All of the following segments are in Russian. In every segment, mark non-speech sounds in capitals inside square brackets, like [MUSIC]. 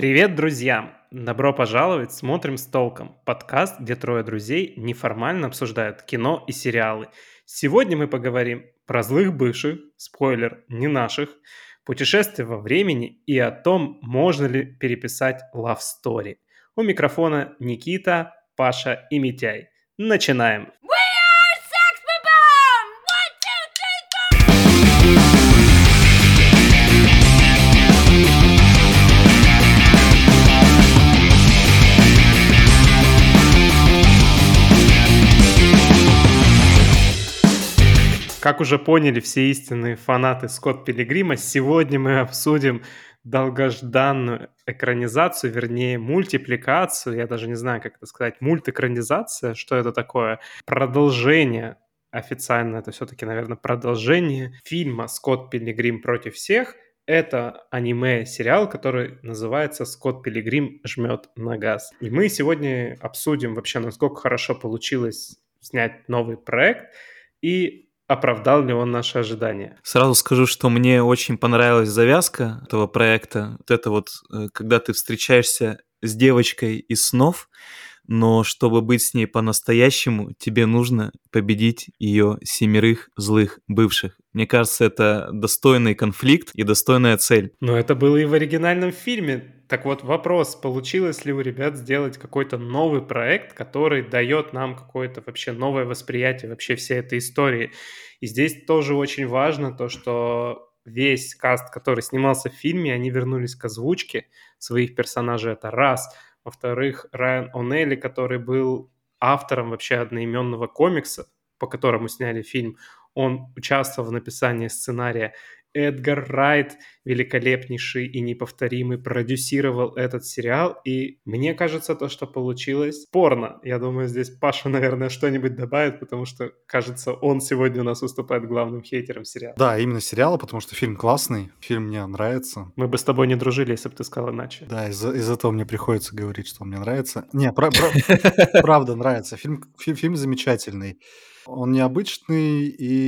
Привет, друзья! Добро пожаловать «Смотрим с толком» – подкаст, где трое друзей неформально обсуждают кино и сериалы. Сегодня мы поговорим про злых бывших, спойлер, не наших, путешествие во времени и о том, можно ли переписать love story. У микрофона Никита, Паша и Митяй. Начинаем! Как уже поняли все истинные фанаты Скотт Пилигрима, сегодня мы обсудим долгожданную экранизацию, вернее, мультипликацию, я даже не знаю, как это сказать, мультэкранизация, что это такое, продолжение официально это все-таки, наверное, продолжение фильма «Скотт Пилигрим против всех». Это аниме-сериал, который называется «Скотт Пилигрим жмет на газ». И мы сегодня обсудим вообще, насколько хорошо получилось снять новый проект и оправдал ли он наши ожидания. Сразу скажу, что мне очень понравилась завязка этого проекта. Вот это вот, э, когда ты встречаешься с девочкой из снов, но чтобы быть с ней по-настоящему, тебе нужно победить ее семерых злых бывших. Мне кажется, это достойный конфликт и достойная цель. Но это было и в оригинальном фильме. Так вот вопрос, получилось ли у ребят сделать какой-то новый проект, который дает нам какое-то вообще новое восприятие вообще всей этой истории. И здесь тоже очень важно то, что весь каст, который снимался в фильме, они вернулись к озвучке своих персонажей, это раз. Во-вторых, Райан О'Нелли, который был автором вообще одноименного комикса, по которому сняли фильм, он участвовал в написании сценария. Эдгар Райт, великолепнейший и неповторимый, продюсировал этот сериал, и мне кажется, то, что получилось, спорно. Я думаю, здесь Паша, наверное, что-нибудь добавит, потому что, кажется, он сегодня у нас выступает главным хейтером сериала. Да, именно сериала, потому что фильм классный, фильм мне нравится. Мы бы с тобой не дружили, если бы ты сказал иначе. Да, из-за из этого мне приходится говорить, что он мне нравится. Не, [LAUGHS] правда нравится. Фильм, фильм замечательный. Он необычный, и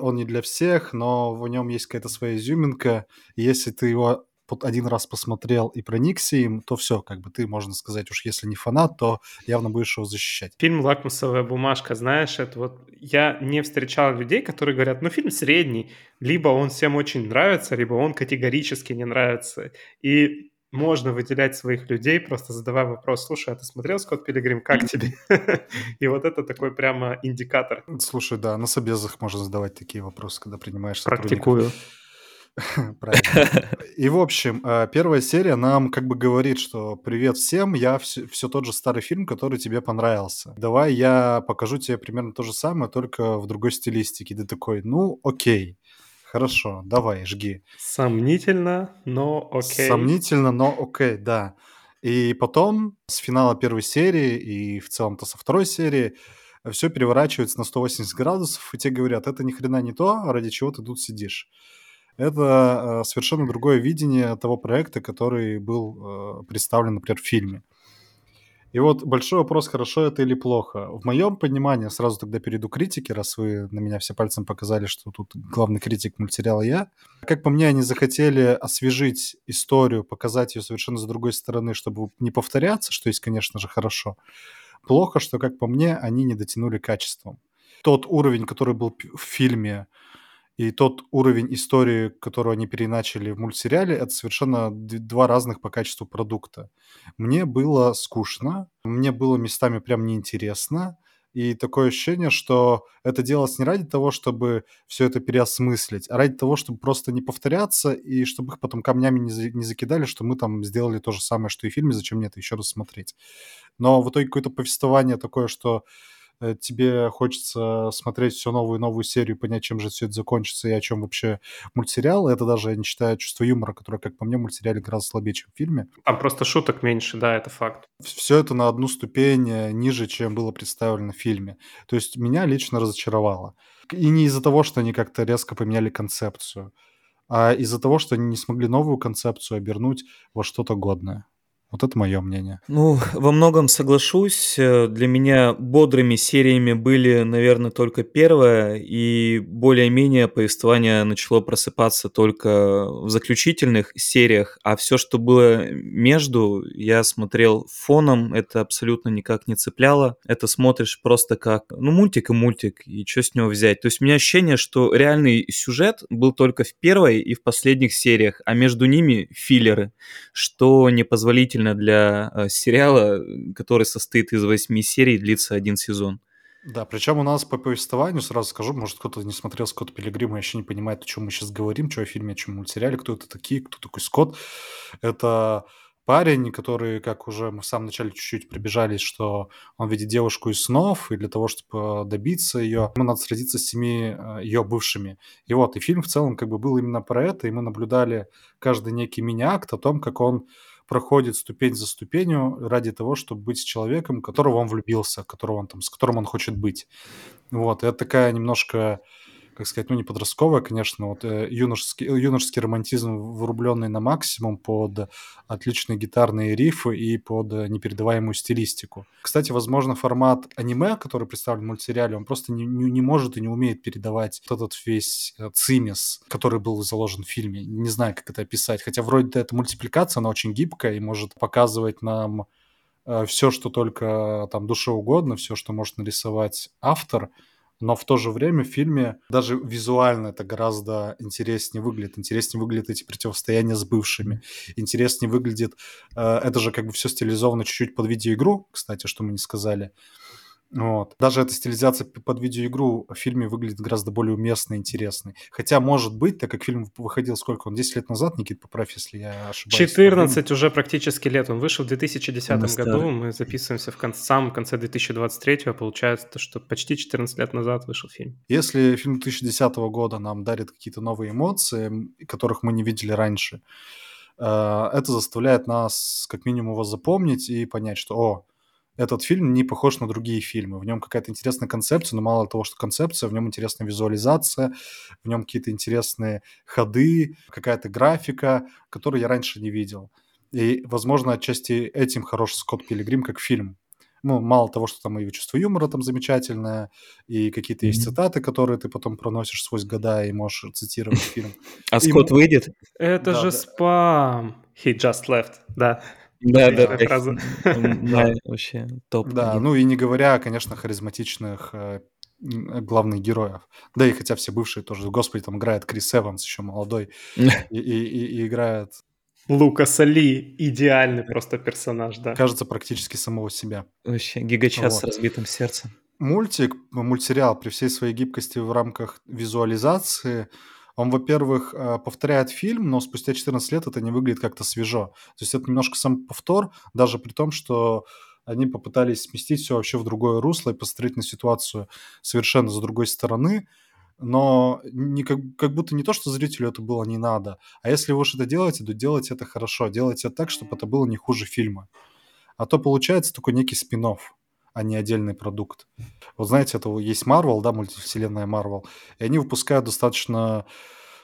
он не для всех, но в нем есть какая-то своя изюминка. Если ты его один раз посмотрел и проникся им, то все, как бы ты, можно сказать, уж если не фанат, то явно будешь его защищать. Фильм «Лакмусовая бумажка», знаешь, это вот я не встречал людей, которые говорят, ну фильм средний, либо он всем очень нравится, либо он категорически не нравится. И можно выделять своих людей, просто задавая вопрос, слушай, а ты смотрел «Скотт Пилигрим, как тебе?» [LAUGHS] И вот это такой прямо индикатор. Слушай, да, на собезах можно задавать такие вопросы, когда принимаешь Практикую. [LAUGHS] Правильно. И, в общем, э, первая серия нам как бы говорит, что «Привет всем, я все, все тот же старый фильм, который тебе понравился. Давай я покажу тебе примерно то же самое, только в другой стилистике». Ты такой «Ну, окей». Хорошо, давай, жги. Сомнительно, но окей. Сомнительно, но окей, да. И потом с финала первой серии и в целом-то со второй серии все переворачивается на 180 градусов, и тебе говорят, это ни хрена не то, ради чего ты тут сидишь. Это э, совершенно другое видение того проекта, который был э, представлен, например, в фильме. И вот большой вопрос, хорошо это или плохо. В моем понимании, сразу тогда перейду к критике, раз вы на меня все пальцем показали, что тут главный критик мультсериала я. Как по мне, они захотели освежить историю, показать ее совершенно с другой стороны, чтобы не повторяться, что есть, конечно же, хорошо. Плохо, что, как по мне, они не дотянули качеством. Тот уровень, который был в фильме, и тот уровень истории, которую они переначали в мультсериале, это совершенно два разных по качеству продукта. Мне было скучно, мне было местами прям неинтересно, и такое ощущение, что это делалось не ради того, чтобы все это переосмыслить, а ради того, чтобы просто не повторяться, и чтобы их потом камнями не, за, не закидали, что мы там сделали то же самое, что и в фильме, зачем мне это еще раз смотреть. Но в итоге какое-то повествование такое, что тебе хочется смотреть все новую и новую серию, понять, чем же все это закончится и о чем вообще мультсериал. Это даже, я не считаю, чувство юмора, которое, как по мне, в мультсериале гораздо слабее, чем в фильме. Там просто шуток меньше, да, это факт. Все это на одну ступень э, ниже, чем было представлено в фильме. То есть меня лично разочаровало. И не из-за того, что они как-то резко поменяли концепцию, а из-за того, что они не смогли новую концепцию обернуть во что-то годное. Вот это мое мнение. Ну, во многом соглашусь. Э, для меня бодрыми сериями были, наверное, только первая, и более-менее повествование начало просыпаться только в заключительных сериях, а все, что было между, я смотрел фоном, это абсолютно никак не цепляло. Это смотришь просто как, ну, мультик и мультик, и что с него взять. То есть у меня ощущение, что реальный сюжет был только в первой и в последних сериях, а между ними филлеры, что непозволительно удивительно для э, сериала, который состоит из восьми серий, длится один сезон. Да, причем у нас по повествованию, сразу скажу, может, кто-то не смотрел Скотт Пилигрима, еще не понимает, о чем мы сейчас говорим, что о фильме, о чем мультсериале, кто это такие, кто такой Скотт. Это парень, который, как уже мы в самом начале чуть-чуть прибежались, что он видит девушку из снов, и для того, чтобы добиться ее, ему надо сразиться с семи э, ее бывшими. И вот, и фильм в целом как бы был именно про это, и мы наблюдали каждый некий мини-акт о том, как он проходит ступень за ступенью ради того, чтобы быть с человеком, которого он влюбился, которого он там, с которым он хочет быть. Вот, это такая немножко как сказать, ну, не подростковая, конечно, вот э, юношеский, юношеский романтизм, врубленный на максимум под отличные гитарные рифы и под непередаваемую стилистику. Кстати, возможно, формат аниме, который представлен в мультсериале, он просто не, не, не может и не умеет передавать этот весь э, цимис, который был заложен в фильме. Не знаю, как это описать. Хотя вроде это мультипликация, она очень гибкая и может показывать нам э, все, что только там душе угодно, все, что может нарисовать автор — но в то же время в фильме даже визуально это гораздо интереснее выглядит. Интереснее выглядят эти противостояния с бывшими. Интереснее выглядит... Э, это же как бы все стилизовано чуть-чуть под видеоигру, кстати, что мы не сказали. Вот. Даже эта стилизация под видеоигру в фильме выглядит гораздо более уместной и интересной. Хотя, может быть, так как фильм выходил сколько он, 10 лет назад, Никит, поправь, если я ошибаюсь. 14 уже практически лет. Он вышел в 2010 да, году. Мы записываемся в кон- самом конце 2023, а получается, то, что почти 14 лет назад вышел фильм. Если фильм 2010 года нам дарит какие-то новые эмоции, которых мы не видели раньше, э, это заставляет нас как минимум его запомнить и понять, что, о, этот фильм не похож на другие фильмы. В нем какая-то интересная концепция, но мало того, что концепция, в нем интересная визуализация, в нем какие-то интересные ходы, какая-то графика, которую я раньше не видел. И, возможно, отчасти этим хорош Скотт Пилигрим как фильм. Ну, мало того, что там и чувство юмора там замечательное, и какие-то mm-hmm. есть цитаты, которые ты потом проносишь сквозь года и можешь цитировать фильм. А Скотт выйдет? Это же спам. He just left, да. Да, да, фраза. вообще топ. Да, ну и не говоря, конечно, харизматичных э, главных героев. Да и хотя все бывшие тоже. Господи, там играет Крис Эванс, еще молодой. [LAUGHS] И, и, и играет... Лукаса Ли, идеальный просто персонаж, да. Кажется, практически самого себя. Вообще, гигачас вот. с разбитым сердцем. Мультик, мультсериал при всей своей гибкости в рамках визуализации он, во-первых, э, повторяет фильм, но спустя 14 лет это не выглядит как-то свежо. То есть это немножко сам повтор, даже при том, что они попытались сместить все вообще в другое русло и посмотреть на ситуацию совершенно с другой стороны, но не, как, как будто не то, что зрителю это было не надо, а если вы уж это делаете, то делайте это хорошо, делайте это так, чтобы это было не хуже фильма. А то получается такой некий спин а не отдельный продукт. Вот знаете, это есть Marvel, да, мультивселенная Marvel, и они выпускают достаточно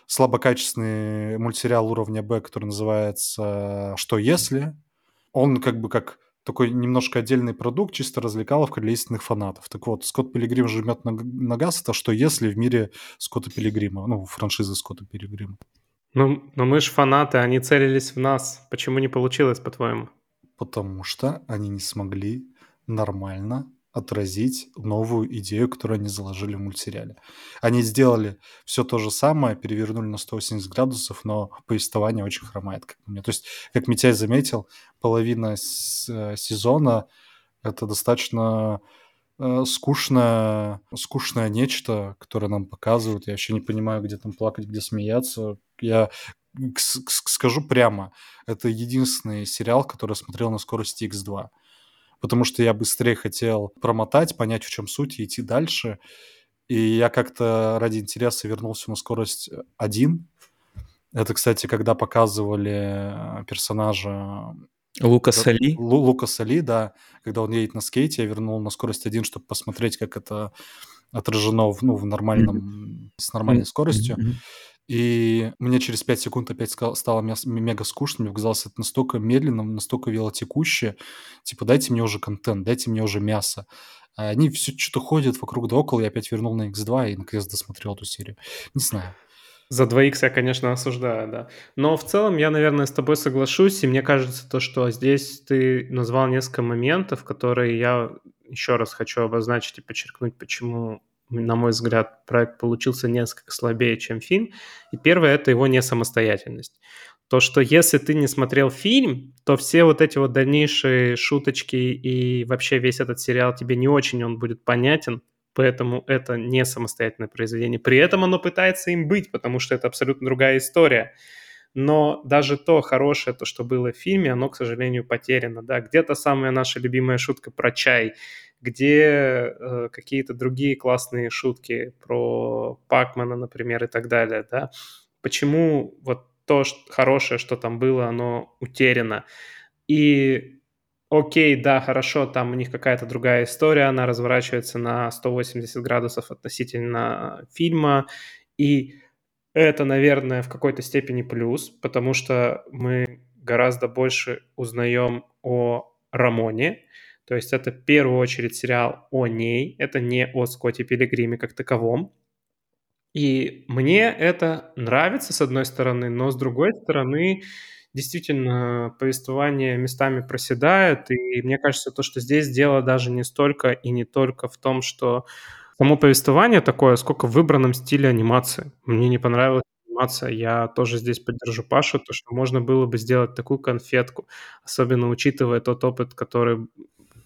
слабокачественный мультсериал уровня Б, который называется «Что если?». Он как бы как такой немножко отдельный продукт, чисто развлекаловка для истинных фанатов. Так вот, Скотт Пилигрим жмет на, на газ, это что если в мире Скотта Пилигрима, ну, франшизы Скотта Пилигрима. Ну, но мы же фанаты, они целились в нас. Почему не получилось, по-твоему? Потому что они не смогли нормально отразить новую идею, которую они заложили в мультсериале. Они сделали все то же самое, перевернули на 180 градусов, но повествование очень хромает, как мне. То есть, как Митяй заметил, половина э, сезона — это достаточно э, скучное, скучное нечто, которое нам показывают. Я вообще не понимаю, где там плакать, где смеяться. Я скажу прямо, это единственный сериал, который смотрел на скорости X2 потому что я быстрее хотел промотать, понять, в чем суть, и идти дальше. И я как-то ради интереса вернулся на скорость 1. Это, кстати, когда показывали э, персонажа... Лука Сали? Лу, Лука Сали, да. Когда он едет на скейте, я вернул на скорость 1, чтобы посмотреть, как это отражено в, ну, в нормальном, mm-hmm. с нормальной mm-hmm. И мне через 5 секунд опять стало мега скучно, мне показалось это настолько медленным, настолько велотекуще. Типа, дайте мне уже контент, дайте мне уже мясо. А они все что-то ходят вокруг да около, я опять вернул на X2 и наконец досмотрел эту серию. Не знаю. За 2х я, конечно, осуждаю, да. Но в целом я, наверное, с тобой соглашусь, и мне кажется то, что здесь ты назвал несколько моментов, которые я еще раз хочу обозначить и подчеркнуть, почему на мой взгляд, проект получился несколько слабее, чем фильм. И первое — это его несамостоятельность. То, что если ты не смотрел фильм, то все вот эти вот дальнейшие шуточки и вообще весь этот сериал тебе не очень он будет понятен, поэтому это не самостоятельное произведение. При этом оно пытается им быть, потому что это абсолютно другая история. Но даже то хорошее, то, что было в фильме, оно, к сожалению, потеряно. Да? Где-то самая наша любимая шутка про чай где э, какие-то другие классные шутки про Пакмана, например, и так далее, да. Почему вот то что, хорошее, что там было, оно утеряно. И окей, да, хорошо, там у них какая-то другая история, она разворачивается на 180 градусов относительно фильма, и это, наверное, в какой-то степени плюс, потому что мы гораздо больше узнаем о Рамоне, то есть это в первую очередь сериал о ней, это не о Скотте Пилигриме как таковом. И мне это нравится, с одной стороны, но с другой стороны, действительно, повествование местами проседает, и мне кажется, то, что здесь дело даже не столько и не только в том, что само повествование такое, сколько в выбранном стиле анимации. Мне не понравилась анимация. Я тоже здесь поддержу Пашу, то, что можно было бы сделать такую конфетку, особенно учитывая тот опыт, который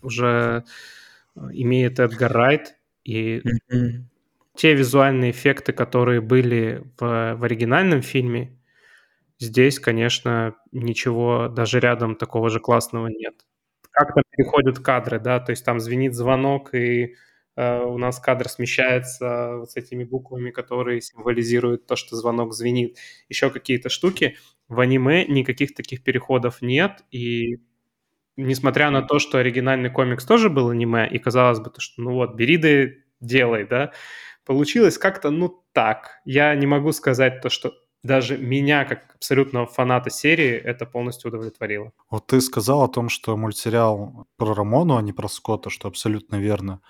уже э, имеет Эдгар Райт, и mm-hmm. те визуальные эффекты, которые были в, в оригинальном фильме, здесь, конечно, ничего даже рядом такого же классного нет. Как там переходят кадры, да, то есть там звенит звонок, и у нас кадр смещается вот с этими буквами, которые символизируют то, что звонок звенит. Еще какие-то штуки. В аниме никаких таких переходов нет, и несмотря на то, что оригинальный комикс тоже был аниме, и казалось бы, то, что ну вот, бери да делай, да, получилось как-то, ну, так. Я не могу сказать то, что даже меня, как абсолютного фаната серии, это полностью удовлетворило. Вот ты сказал о том, что мультсериал про Рамону, а не про Скотта, что абсолютно верно.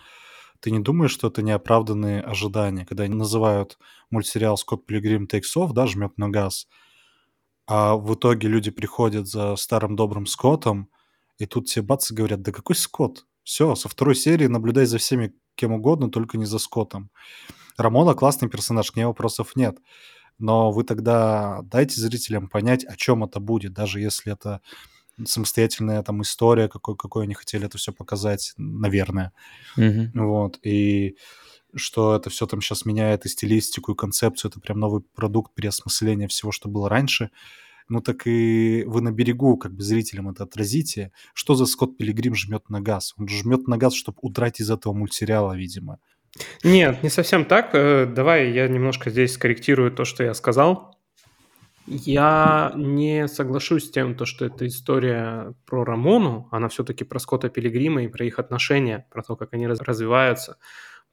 Ты не думаешь, что это неоправданные ожидания, когда они называют мультсериал «Скотт Пилигрим Takes Off», да, жмет на газ, а в итоге люди приходят за старым добрым Скоттом, и тут все бац и говорят, да какой Скотт? Все, со второй серии наблюдай за всеми кем угодно, только не за Скоттом. Рамона классный персонаж, к ней вопросов нет. Но вы тогда дайте зрителям понять, о чем это будет, даже если это самостоятельная там история, какой, какой они хотели это все показать, наверное. Mm-hmm. Вот. И что это все там сейчас меняет и стилистику, и концепцию, это прям новый продукт переосмысления всего, что было раньше ну так и вы на берегу, как бы зрителям это отразите. Что за Скотт Пилигрим жмет на газ? Он жмет на газ, чтобы удрать из этого мультсериала, видимо. Нет, не совсем так. Э, давай я немножко здесь скорректирую то, что я сказал. Я не соглашусь с тем, то, что это история про Рамону, она все-таки про Скотта Пилигрима и про их отношения, про то, как они развиваются,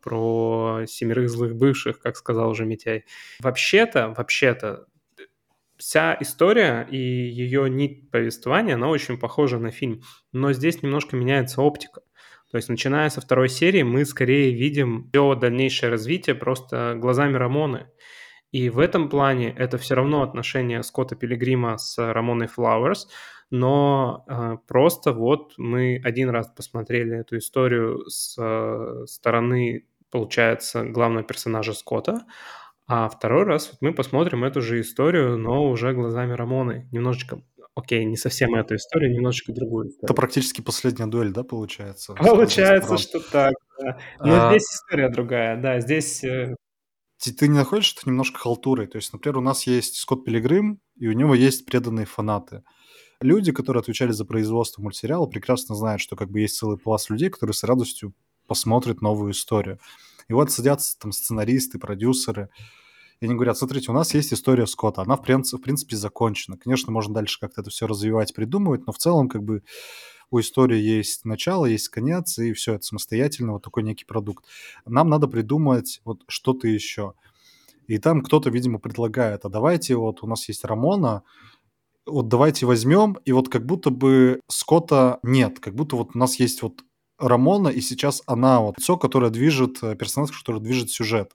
про семерых злых бывших, как сказал уже Митяй. Вообще-то, вообще-то, вся история и ее нить повествования, она очень похожа на фильм, но здесь немножко меняется оптика. То есть, начиная со второй серии, мы скорее видим все дальнейшее развитие просто глазами Рамоны. И в этом плане это все равно отношение Скотта Пилигрима с Рамоной Флауэрс, но э, просто вот мы один раз посмотрели эту историю с э, стороны, получается, главного персонажа Скотта, а второй раз вот мы посмотрим эту же историю, но уже глазами Рамоны. Немножечко, окей, не совсем эту историю, немножечко другую историю. Это практически последняя дуэль, да, получается? Получается, что так, да. Но а... здесь история другая, да, здесь... Ты, ты не находишь это немножко халтурой? То есть, например, у нас есть Скотт Пилигрим, и у него есть преданные фанаты. Люди, которые отвечали за производство мультсериала, прекрасно знают, что как бы есть целый пласт людей, которые с радостью посмотрят новую историю. И вот садятся там сценаристы, продюсеры, и они говорят, смотрите, у нас есть история Скотта, она в принципе, в принципе закончена. Конечно, можно дальше как-то это все развивать, придумывать, но в целом как бы у истории есть начало, есть конец, и все это самостоятельно, вот такой некий продукт. Нам надо придумать вот что-то еще. И там кто-то, видимо, предлагает, а давайте вот у нас есть Рамона, вот давайте возьмем, и вот как будто бы Скотта нет, как будто вот у нас есть вот Рамона, и сейчас она вот лицо, которое движет, э, персонаж, который движет сюжет.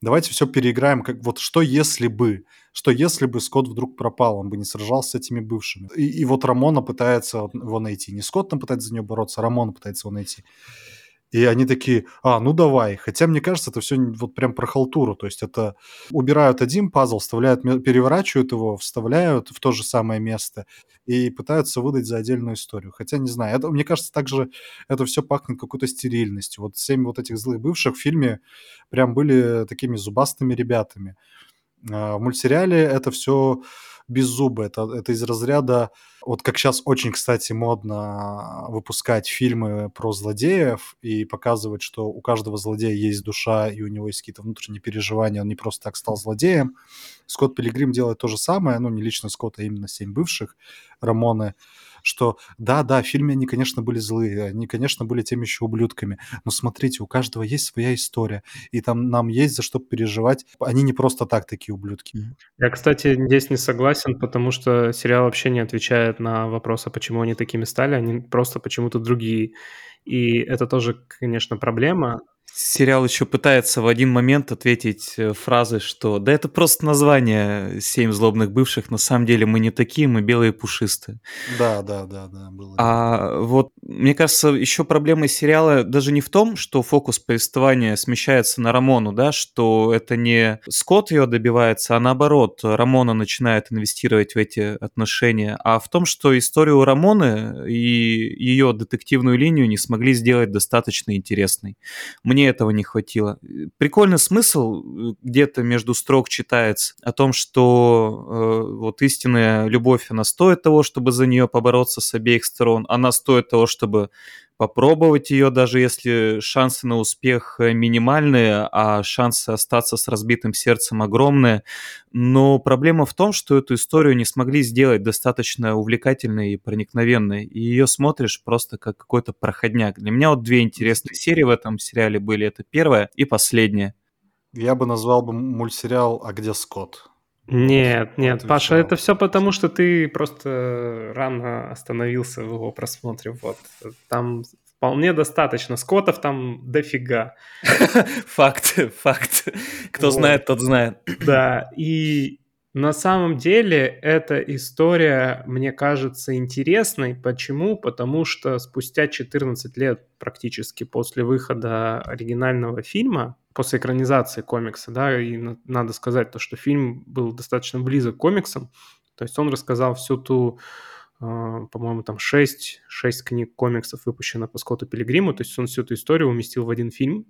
Давайте все переиграем, как вот что если бы, что если бы Скотт вдруг пропал, он бы не сражался с этими бывшими. И, и вот Рамона пытается его найти. Не Скотт там пытается за нее бороться, а Рамона пытается его найти. И они такие, а, ну давай. Хотя, мне кажется, это все вот прям про халтуру. То есть это убирают один пазл, вставляют, переворачивают его, вставляют в то же самое место и пытаются выдать за отдельную историю. Хотя, не знаю, это, мне кажется, также это все пахнет какой-то стерильностью. Вот семь вот этих злых бывших в фильме прям были такими зубастыми ребятами. А в мультсериале это все без зуба. Это, это из разряда... Вот как сейчас очень, кстати, модно выпускать фильмы про злодеев и показывать, что у каждого злодея есть душа, и у него есть какие-то внутренние переживания, он не просто так стал злодеем. Скотт Пилигрим делает то же самое, ну, не лично Скотт, а именно «Семь бывших», Рамоны что да-да, в фильме они, конечно, были злые, они, конечно, были теми еще ублюдками, но смотрите, у каждого есть своя история, и там нам есть за что переживать. Они не просто так такие ублюдки. Я, кстати, здесь не согласен, потому что сериал вообще не отвечает на вопрос, а почему они такими стали, они просто почему-то другие. И это тоже, конечно, проблема. Сериал еще пытается в один момент ответить э, фразой, что да это просто название «Семь злобных бывших», на самом деле мы не такие, мы белые пушистые. Да, да, да, да. Было. А вот мне кажется, еще проблема сериала даже не в том, что фокус повествования смещается на Рамону, да, что это не Скотт ее добивается, а наоборот, Рамона начинает инвестировать в эти отношения, а в том, что историю Рамоны и ее детективную линию не смогли сделать достаточно интересной. Мне этого не хватило. Прикольный смысл э, где-то между строк читается о том, что э, вот истинная любовь, она стоит того, чтобы за нее побороться с обеих сторон, она стоит того, чтобы попробовать ее, даже если шансы на успех э, минимальные, а шансы остаться с разбитым сердцем огромные. Но проблема в том, что эту историю не смогли сделать достаточно увлекательной и проникновенной. И ее смотришь просто как какой-то проходняк. Для меня вот две интересные серии в этом сериале были. Это первая и последняя. Я бы назвал бы мультсериал «А где Скотт?» Нет, нет, отвечал. Паша, это все потому, что ты просто рано остановился в его просмотре. Вот там вполне достаточно. Скотов там дофига. [LAUGHS] Факт, факт. Кто знает, тот знает. Да, и на самом деле эта история, мне кажется, интересной. Почему? Потому что спустя 14 лет практически после выхода оригинального фильма, после экранизации комикса, да, и надо сказать то, что фильм был достаточно близок к комиксам, то есть он рассказал всю ту, а, по-моему, там 6, 6 книг комиксов выпущено по Скотту Пилигриму, то есть он всю эту историю уместил в один фильм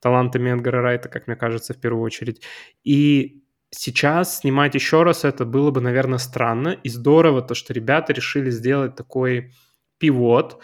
талантами Эдгара Райта, как мне кажется, в первую очередь. И сейчас снимать еще раз это было бы, наверное, странно. И здорово то, что ребята решили сделать такой пивот.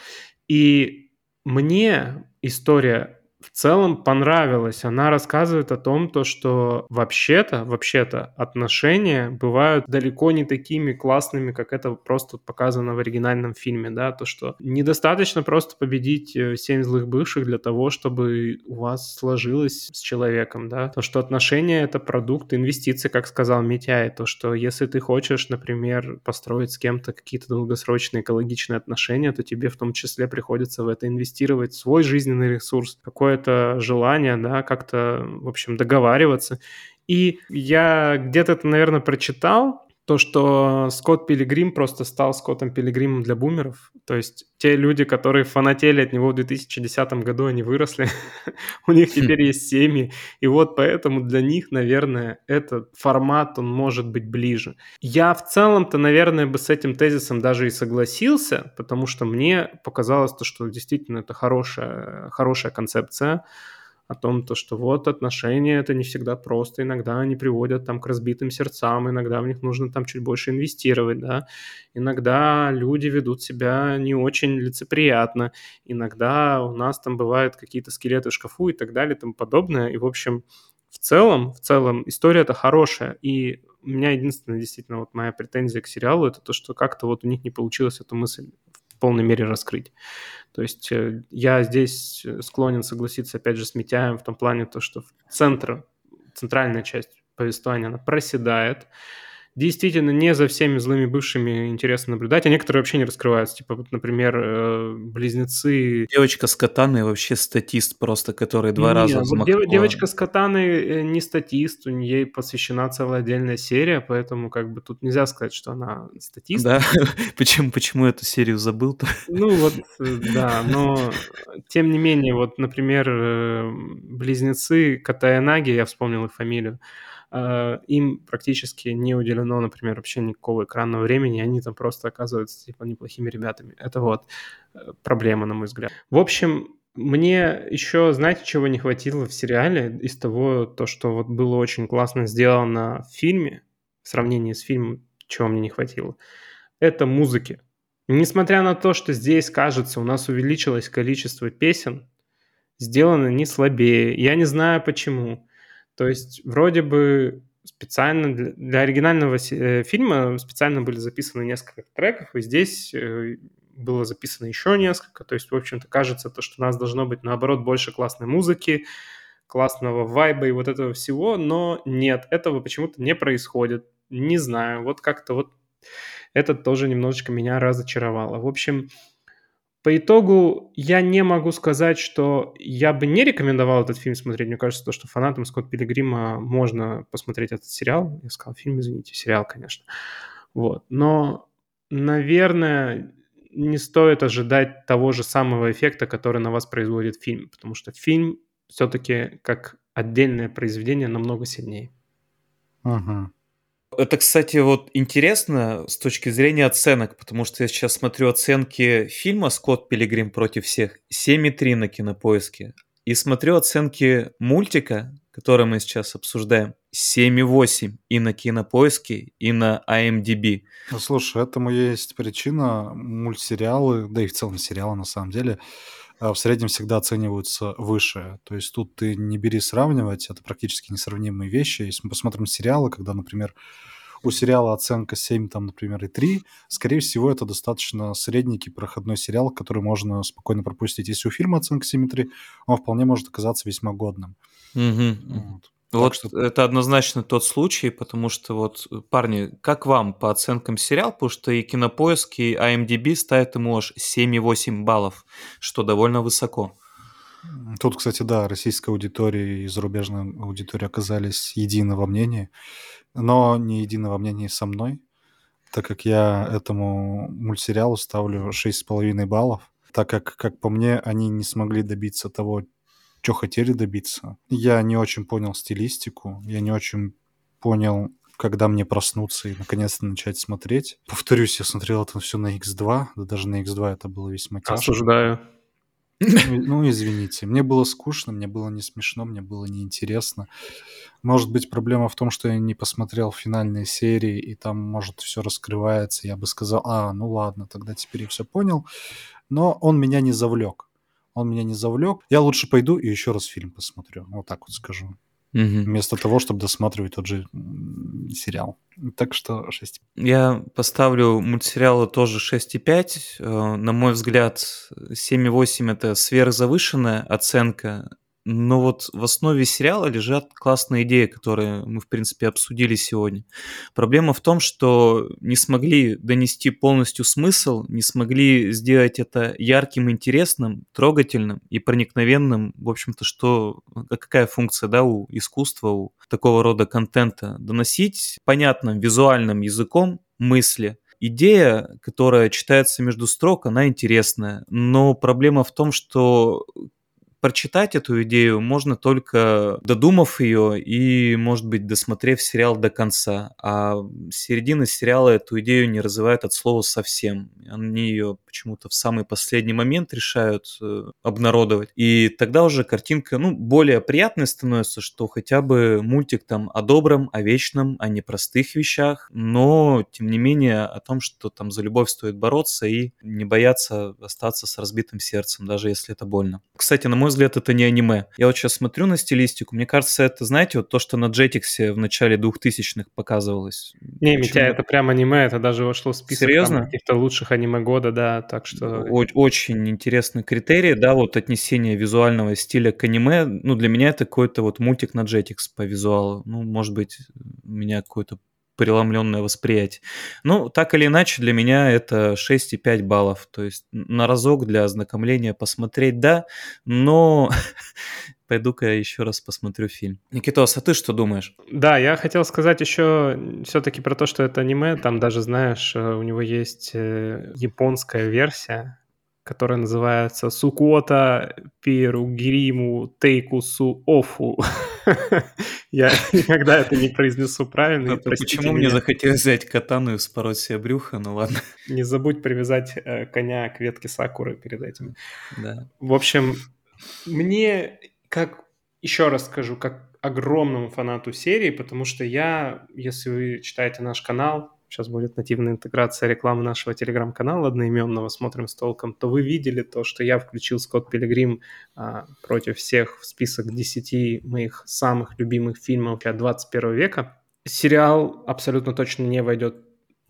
И мне история в целом понравилась. Она рассказывает о том, то, что вообще-то, вообще-то отношения бывают далеко не такими классными, как это просто показано в оригинальном фильме, да, то, что недостаточно просто победить э, семь злых бывших для того, чтобы у вас сложилось с человеком, да, то, что отношения — это продукт инвестиций, как сказал Митяй, то, что если ты хочешь, например, построить с кем-то какие-то долгосрочные экологичные отношения, то тебе в том числе приходится в это инвестировать свой жизненный ресурс, какой какое-то желание, да, как-то, в общем, договариваться. И я где-то это, наверное, прочитал, то, что Скотт Пилигрим просто стал Скоттом Пилигримом для бумеров. То есть те люди, которые фанатели от него в 2010 году, они выросли, [LAUGHS] у них хм. теперь есть семьи, и вот поэтому для них, наверное, этот формат, он может быть ближе. Я в целом-то, наверное, бы с этим тезисом даже и согласился, потому что мне показалось то, что действительно это хорошая, хорошая концепция, о том, то, что вот отношения это не всегда просто, иногда они приводят там к разбитым сердцам, иногда в них нужно там чуть больше инвестировать, да, иногда люди ведут себя не очень лицеприятно, иногда у нас там бывают какие-то скелеты в шкафу и так далее и тому подобное, и в общем в целом, в целом история это хорошая, и у меня единственная действительно вот моя претензия к сериалу это то, что как-то вот у них не получилось эту мысль полной мере раскрыть. То есть э, я здесь склонен согласиться, опять же, с Митяем в том плане, то, что центр, центральная часть повествования, она проседает, действительно не за всеми злыми бывшими интересно наблюдать, а некоторые вообще не раскрываются. Типа, вот, например, э, близнецы... Девочка с катаной вообще статист просто, который два Не, раза вот взмахнула. дев- девочка с катаной э, не статист, у нее посвящена целая отдельная серия, поэтому как бы тут нельзя сказать, что она статист. Да, [LAUGHS] почему, почему эту серию забыл-то? Ну вот, э, да, но тем не менее, вот, например, э, близнецы Катаянаги, я вспомнил их фамилию, им практически не уделено, например, вообще никакого экранного времени, они там просто оказываются типа неплохими ребятами. Это вот э, проблема, на мой взгляд. В общем, мне еще, знаете, чего не хватило в сериале из того, то, что вот было очень классно сделано в фильме, в сравнении с фильмом, чего мне не хватило, это музыки. Несмотря на то, что здесь, кажется, у нас увеличилось количество песен, сделано не слабее. Я не знаю почему. То есть вроде бы специально для, для оригинального э, фильма специально были записаны несколько треков, и здесь э, было записано еще несколько. То есть, в общем-то, кажется, то, что у нас должно быть, наоборот, больше классной музыки, классного вайба и вот этого всего, но нет, этого почему-то не происходит. Не знаю, вот как-то вот это тоже немножечко меня разочаровало. В общем, по итогу я не могу сказать, что я бы не рекомендовал этот фильм смотреть. Мне кажется, то, что фанатам Скотт Пилигрима можно посмотреть этот сериал. Я сказал фильм, извините, сериал, конечно. Вот. Но, наверное, не стоит ожидать того же самого эффекта, который на вас производит фильм, потому что фильм все-таки как отдельное произведение намного сильнее. Угу. Это, кстати, вот интересно с точки зрения оценок, потому что я сейчас смотрю оценки фильма «Скотт Пилигрим против всех» 7,3 на кинопоиске. И смотрю оценки мультика, который мы сейчас обсуждаем, 7,8 и на кинопоиске, и на IMDb. Ну, слушай, этому есть причина. Мультсериалы, да и в целом сериалы на самом деле, в среднем всегда оцениваются выше. То есть тут ты не бери сравнивать, это практически несравнимые вещи. Если мы посмотрим сериалы, когда, например, у сериала оценка 7, там, например, и 3, скорее всего, это достаточно средненький проходной сериал, который можно спокойно пропустить. Если у фильма оценка 7,3, он вполне может оказаться весьма годным. Угу. Вот. Вот что- это однозначно тот случай, потому что вот, парни, как вам по оценкам сериал? Потому что и Кинопоиск, и IMDb ставят ему аж 7,8 баллов, что довольно высоко. Тут, кстати, да, российская аудитория и зарубежная аудитория оказались едины во мнении, но не едины во мнении со мной, так как я этому мультсериалу ставлю 6,5 баллов, так как, как по мне, они не смогли добиться того, что хотели добиться. Я не очень понял стилистику, я не очень понял, когда мне проснуться и наконец-то начать смотреть. Повторюсь, я смотрел это все на X2, да даже на X2 это было весьма тяжко. Осуждаю. Ну, ну, извините. Мне было скучно, мне было не смешно, мне было неинтересно. Может быть, проблема в том, что я не посмотрел финальные серии, и там, может, все раскрывается. Я бы сказал, а, ну ладно, тогда теперь я все понял. Но он меня не завлек. Он меня не завлек. Я лучше пойду и еще раз фильм посмотрю. Вот так вот скажу. Мгм. Вместо того, чтобы досматривать тот же сериал. Так что 6. Я поставлю мультсериалу тоже 6,5. Э, На мой взгляд, 7,8 это сверхзавышенная оценка. Но вот в основе сериала лежат классные идеи, которые мы, в принципе, обсудили сегодня. Проблема в том, что не смогли донести полностью смысл, не смогли сделать это ярким, интересным, трогательным и проникновенным. В общем-то, что а какая функция да, у искусства, у такого рода контента? Доносить понятным визуальным языком мысли, идея, которая читается между строк, она интересная. Но проблема в том, что прочитать эту идею можно только додумав ее и, может быть, досмотрев сериал до конца. А середина сериала эту идею не развивает от слова совсем. Они ее почему-то в самый последний момент решают э, обнародовать. И тогда уже картинка, ну, более приятной становится, что хотя бы мультик там о добром, о вечном, о непростых вещах, но, тем не менее, о том, что там за любовь стоит бороться и не бояться остаться с разбитым сердцем, даже если это больно. Кстати, на мой взгляд, это не аниме. Я вот сейчас смотрю на стилистику, мне кажется, это, знаете, вот то, что на Jetix в начале 2000-х показывалось. Не, Почему? Митя, это прям аниме, это даже вошло в список Серьезно? каких-то лучших аниме года, да, так что... О- очень интересный критерий, да, вот отнесение визуального стиля к аниме, ну, для меня это какой-то вот мультик на Jetix по визуалу. Ну, может быть, у меня какой-то преломленное восприятие. Ну, так или иначе, для меня это 6,5 баллов. То есть на разок для ознакомления посмотреть, да, но [LAUGHS] пойду-ка я еще раз посмотрю фильм. Никитос, а ты что думаешь? Да, я хотел сказать еще все-таки про то, что это аниме. Там даже, знаешь, э, у него есть э, японская версия, которая называется Сукота Перугриму Тейкусу Офу. [LAUGHS] Я [LAUGHS] никогда это не произнесу правильно. Почему мне захотелось взять катану и спороть себе брюхо? Ну ладно. [LAUGHS] Не забудь привязать э, коня к ветке сакуры перед этим. Да. В общем, мне, как еще раз скажу, как огромному фанату серии, потому что я, если вы читаете наш канал, сейчас будет нативная интеграция рекламы нашего телеграм-канала одноименного «Смотрим с толком», то вы видели то, что я включил Скотт Пилигрим а, против всех в список 10 моих самых любимых фильмов для 21 века. Сериал абсолютно точно не войдет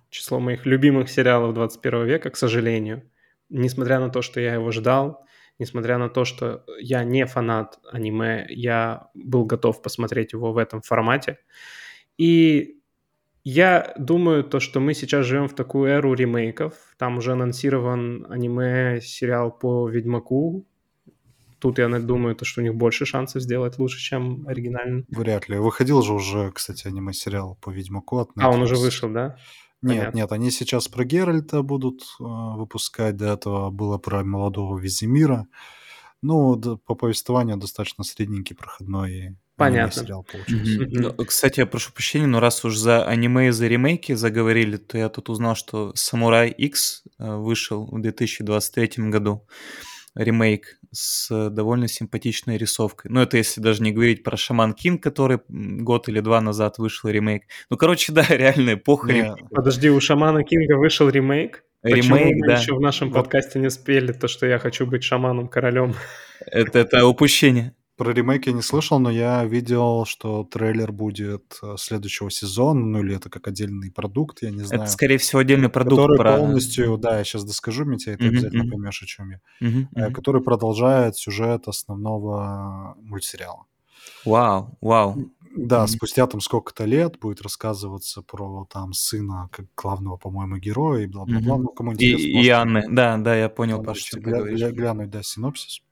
в число моих любимых сериалов 21 века, к сожалению. Несмотря на то, что я его ждал, несмотря на то, что я не фанат аниме, я был готов посмотреть его в этом формате. И я думаю, то, что мы сейчас живем в такую эру ремейков. Там уже анонсирован аниме-сериал по Ведьмаку. Тут я думаю, то, что у них больше шансов сделать лучше, чем оригинальный. Вряд ли. Выходил же уже, кстати, аниме-сериал по Ведьмаку от Netflix. А, он уже вышел, да? Нет, Понятно. нет, они сейчас про Геральта будут э, выпускать. До этого было про молодого Визимира. Ну, да, по повествованию достаточно средненький, проходной Понятно. сериал получился. Mm-hmm. Кстати, я прошу прощения, но раз уж за аниме и за ремейки заговорили, то я тут узнал, что Самурай X э, вышел в 2023 году. Ремейк с довольно симпатичной рисовкой. Ну, это если даже не говорить про Шаман Кинг, который год или два назад вышел ремейк. Ну, короче, [LAUGHS] да, реально эпоха. Не, подожди, у Шамана Кинга вышел ремейк? Ремейк, Почему мы да. еще в нашем подкасте не спели то, что я хочу быть шаманом-королем? Это, это упущение. Про ремейк я не слышал, но я видел, что трейлер будет э, следующего сезона, ну или это как отдельный продукт, я не знаю. Это, скорее всего, отдельный продукт. Который про... полностью, да, я сейчас доскажу, Митя, и ты mm-hmm. обязательно поймешь, о чем я. Mm-hmm. Mm-hmm. Который продолжает сюжет основного мультсериала. Вау, вау. Да, mm-hmm. спустя там сколько-то лет будет рассказываться про там сына как главного, по-моему, героя и бла-бла-бла. Mm-hmm. Ну, кому интересно, и, и Анны, да, да, я понял, Паш, что ты гля- глянуть, да, синопсис.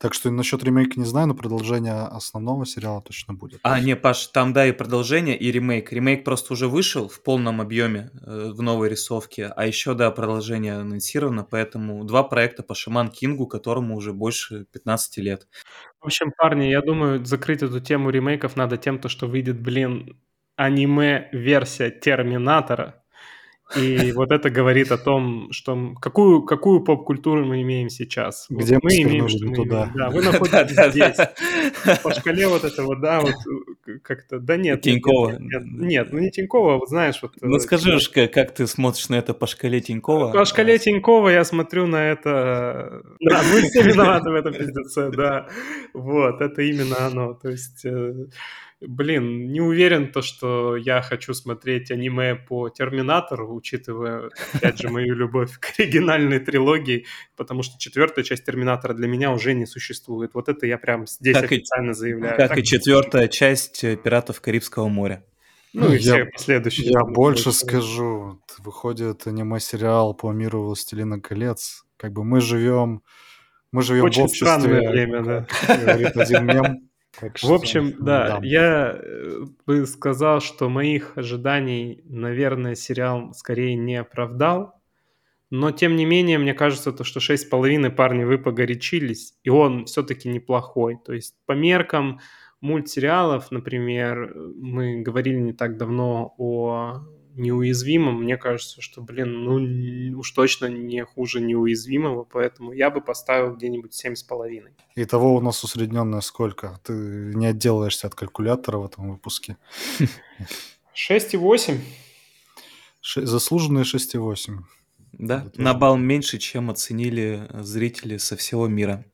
Так что насчет ремейка не знаю, но продолжение основного сериала точно будет. А, не, Паш, там, да, и продолжение, и ремейк. Ремейк просто уже вышел в полном объеме э, в новой рисовке, а еще, да, продолжение анонсировано, поэтому два проекта по Шаман Кингу, которому уже больше 15 лет. В общем, парни, я думаю, закрыть эту тему ремейков надо тем, то, что выйдет, блин, аниме-версия Терминатора, и вот это говорит о том, что какую, какую поп-культуру мы имеем сейчас. Где вот мы имеем, что мы туда. Имеем, да, вы [LAUGHS] находитесь здесь. По шкале вот этого, да, вот как-то, да нет. Тинькова. Нет, нет, ну не Тинькова, вот знаешь, вот... Ну скажи уж, как ты смотришь на это по шкале Тинькова? По шкале Тинькова я смотрю на это... Да, мы все виноваты в этом пиздеце, да. Вот, это именно оно. То есть э, блин, не уверен то, что я хочу смотреть аниме по Терминатору, учитывая, опять же, мою любовь к оригинальной трилогии, потому что четвертая часть Терминатора для меня уже не существует. Вот это я прям здесь как официально и, заявляю. Как так и четвертая часть э, «Пиратов Карибского моря». Ну, ну и я, все последующие. Я больше скажу. Выходит аниме-сериал по миру «Властелина колец». Как бы мы живем... Мы живем Очень в обществе, странное время, да. говорит один мем. Так в общем, да, да, я э, бы сказал, что моих ожиданий, наверное, сериал скорее не оправдал. Но, тем не менее, мне кажется, то, что шесть с половиной парни вы погорячились, и он все-таки неплохой. То есть по меркам мультсериалов, например, мы говорили не так давно о неуязвимым, мне кажется, что, блин, ну уж точно не хуже неуязвимого, поэтому я бы поставил где-нибудь семь с половиной. Итого у нас усредненное сколько? Ты не отделаешься от калькулятора в этом выпуске. Шесть и восемь. Заслуженные шесть и восемь. Да, на балл меньше, чем оценили зрители со всего мира.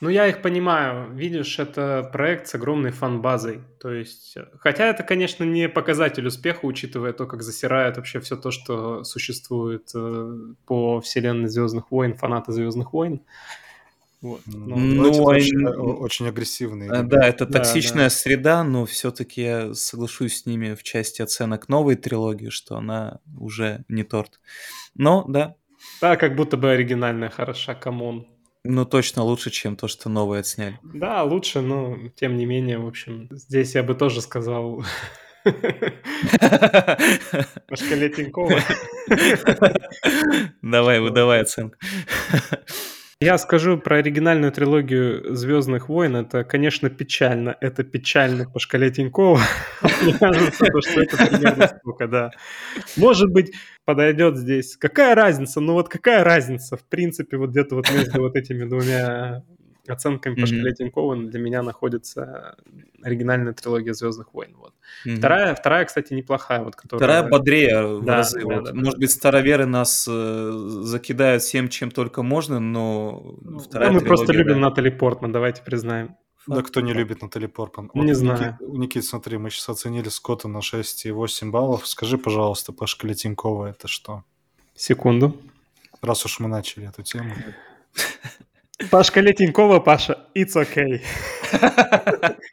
Ну, я их понимаю. Видишь, это проект с огромной фан-базой. То есть, хотя это, конечно, не показатель успеха, учитывая то, как засирают вообще все то, что существует э, по вселенной Звездных войн, фанаты Звездных войн. Вот. Но, ну, ну очень, очень агрессивные. Э, да, это да, токсичная да. среда, но все-таки я соглашусь с ними в части оценок новой трилогии, что она уже не торт. Но, да. Да, как будто бы оригинальная хороша, come on. Ну, точно лучше, чем то, что новое отсняли. Да, лучше, но тем не менее, в общем, здесь я бы тоже сказал [LAUGHS] по шкале Тинькова. Давай, выдавай оценку. Я скажу про оригинальную трилогию Звездных войн. Это, конечно, печально. Это печально по шкале Тинькова. [LAUGHS] Мне кажется, что это примерно столько, да. Может быть, подойдет здесь. Какая разница? Ну вот какая разница? В принципе, вот где-то вот между вот этими двумя оценками по шкале Тинькова для меня находится оригинальная трилогия Звездных войн. Вот. Mm-hmm. Вторая, вторая, кстати, неплохая. Вот, которая... Вторая бодрее да, разы. Да, вот. да, Может да. быть, староверы нас э, закидают всем, чем только можно, но ну, вторая да, Мы просто любим да. Натали Портман, давайте признаем. Да кто не любит Натали Портман? Не вот, знаю. Никит, Никит, смотри, мы сейчас оценили Скотта на 6,8 баллов. Скажи, пожалуйста, по шкале Тинькова это что? Секунду. Раз уж мы начали эту тему. [LAUGHS] По шкале Тинькова, Паша, it's okay.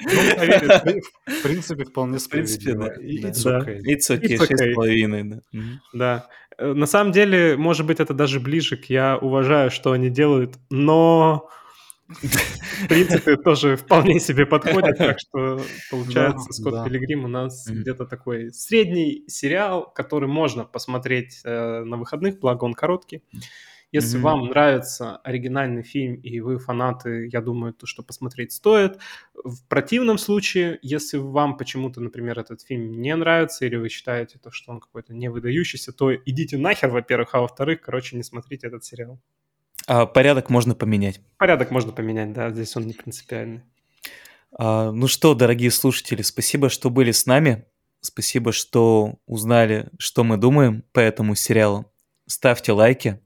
Ну, в принципе, вполне справедливо. It's okay. It's okay, шесть с половиной, да. Да. Э, на самом деле, может быть, это даже ближе к «я уважаю, что они делают», но в принципе, тоже вполне себе подходит, так что получается Скотт Пилигрим у нас где-то такой средний сериал, который можно посмотреть э, на выходных, благо он короткий. Если mm-hmm. вам нравится оригинальный фильм и вы фанаты, я думаю, то, что посмотреть стоит. В противном случае, если вам почему-то, например, этот фильм не нравится или вы считаете то, что он какой-то не выдающийся, то идите нахер, во-первых, а во-вторых, короче, не смотрите этот сериал. А порядок можно поменять. Порядок можно поменять, да, здесь он не принципиальный. А, ну что, дорогие слушатели, спасибо, что были с нами. Спасибо, что узнали, что мы думаем по этому сериалу. Ставьте лайки,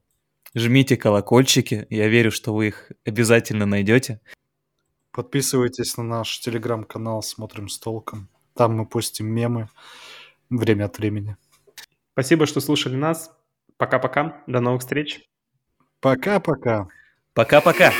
жмите колокольчики. Я верю, что вы их обязательно найдете. Подписывайтесь на наш телеграм-канал «Смотрим с толком». Там мы постим мемы время от времени. Спасибо, что слушали нас. Пока-пока. До новых встреч. Пока-пока. Пока-пока.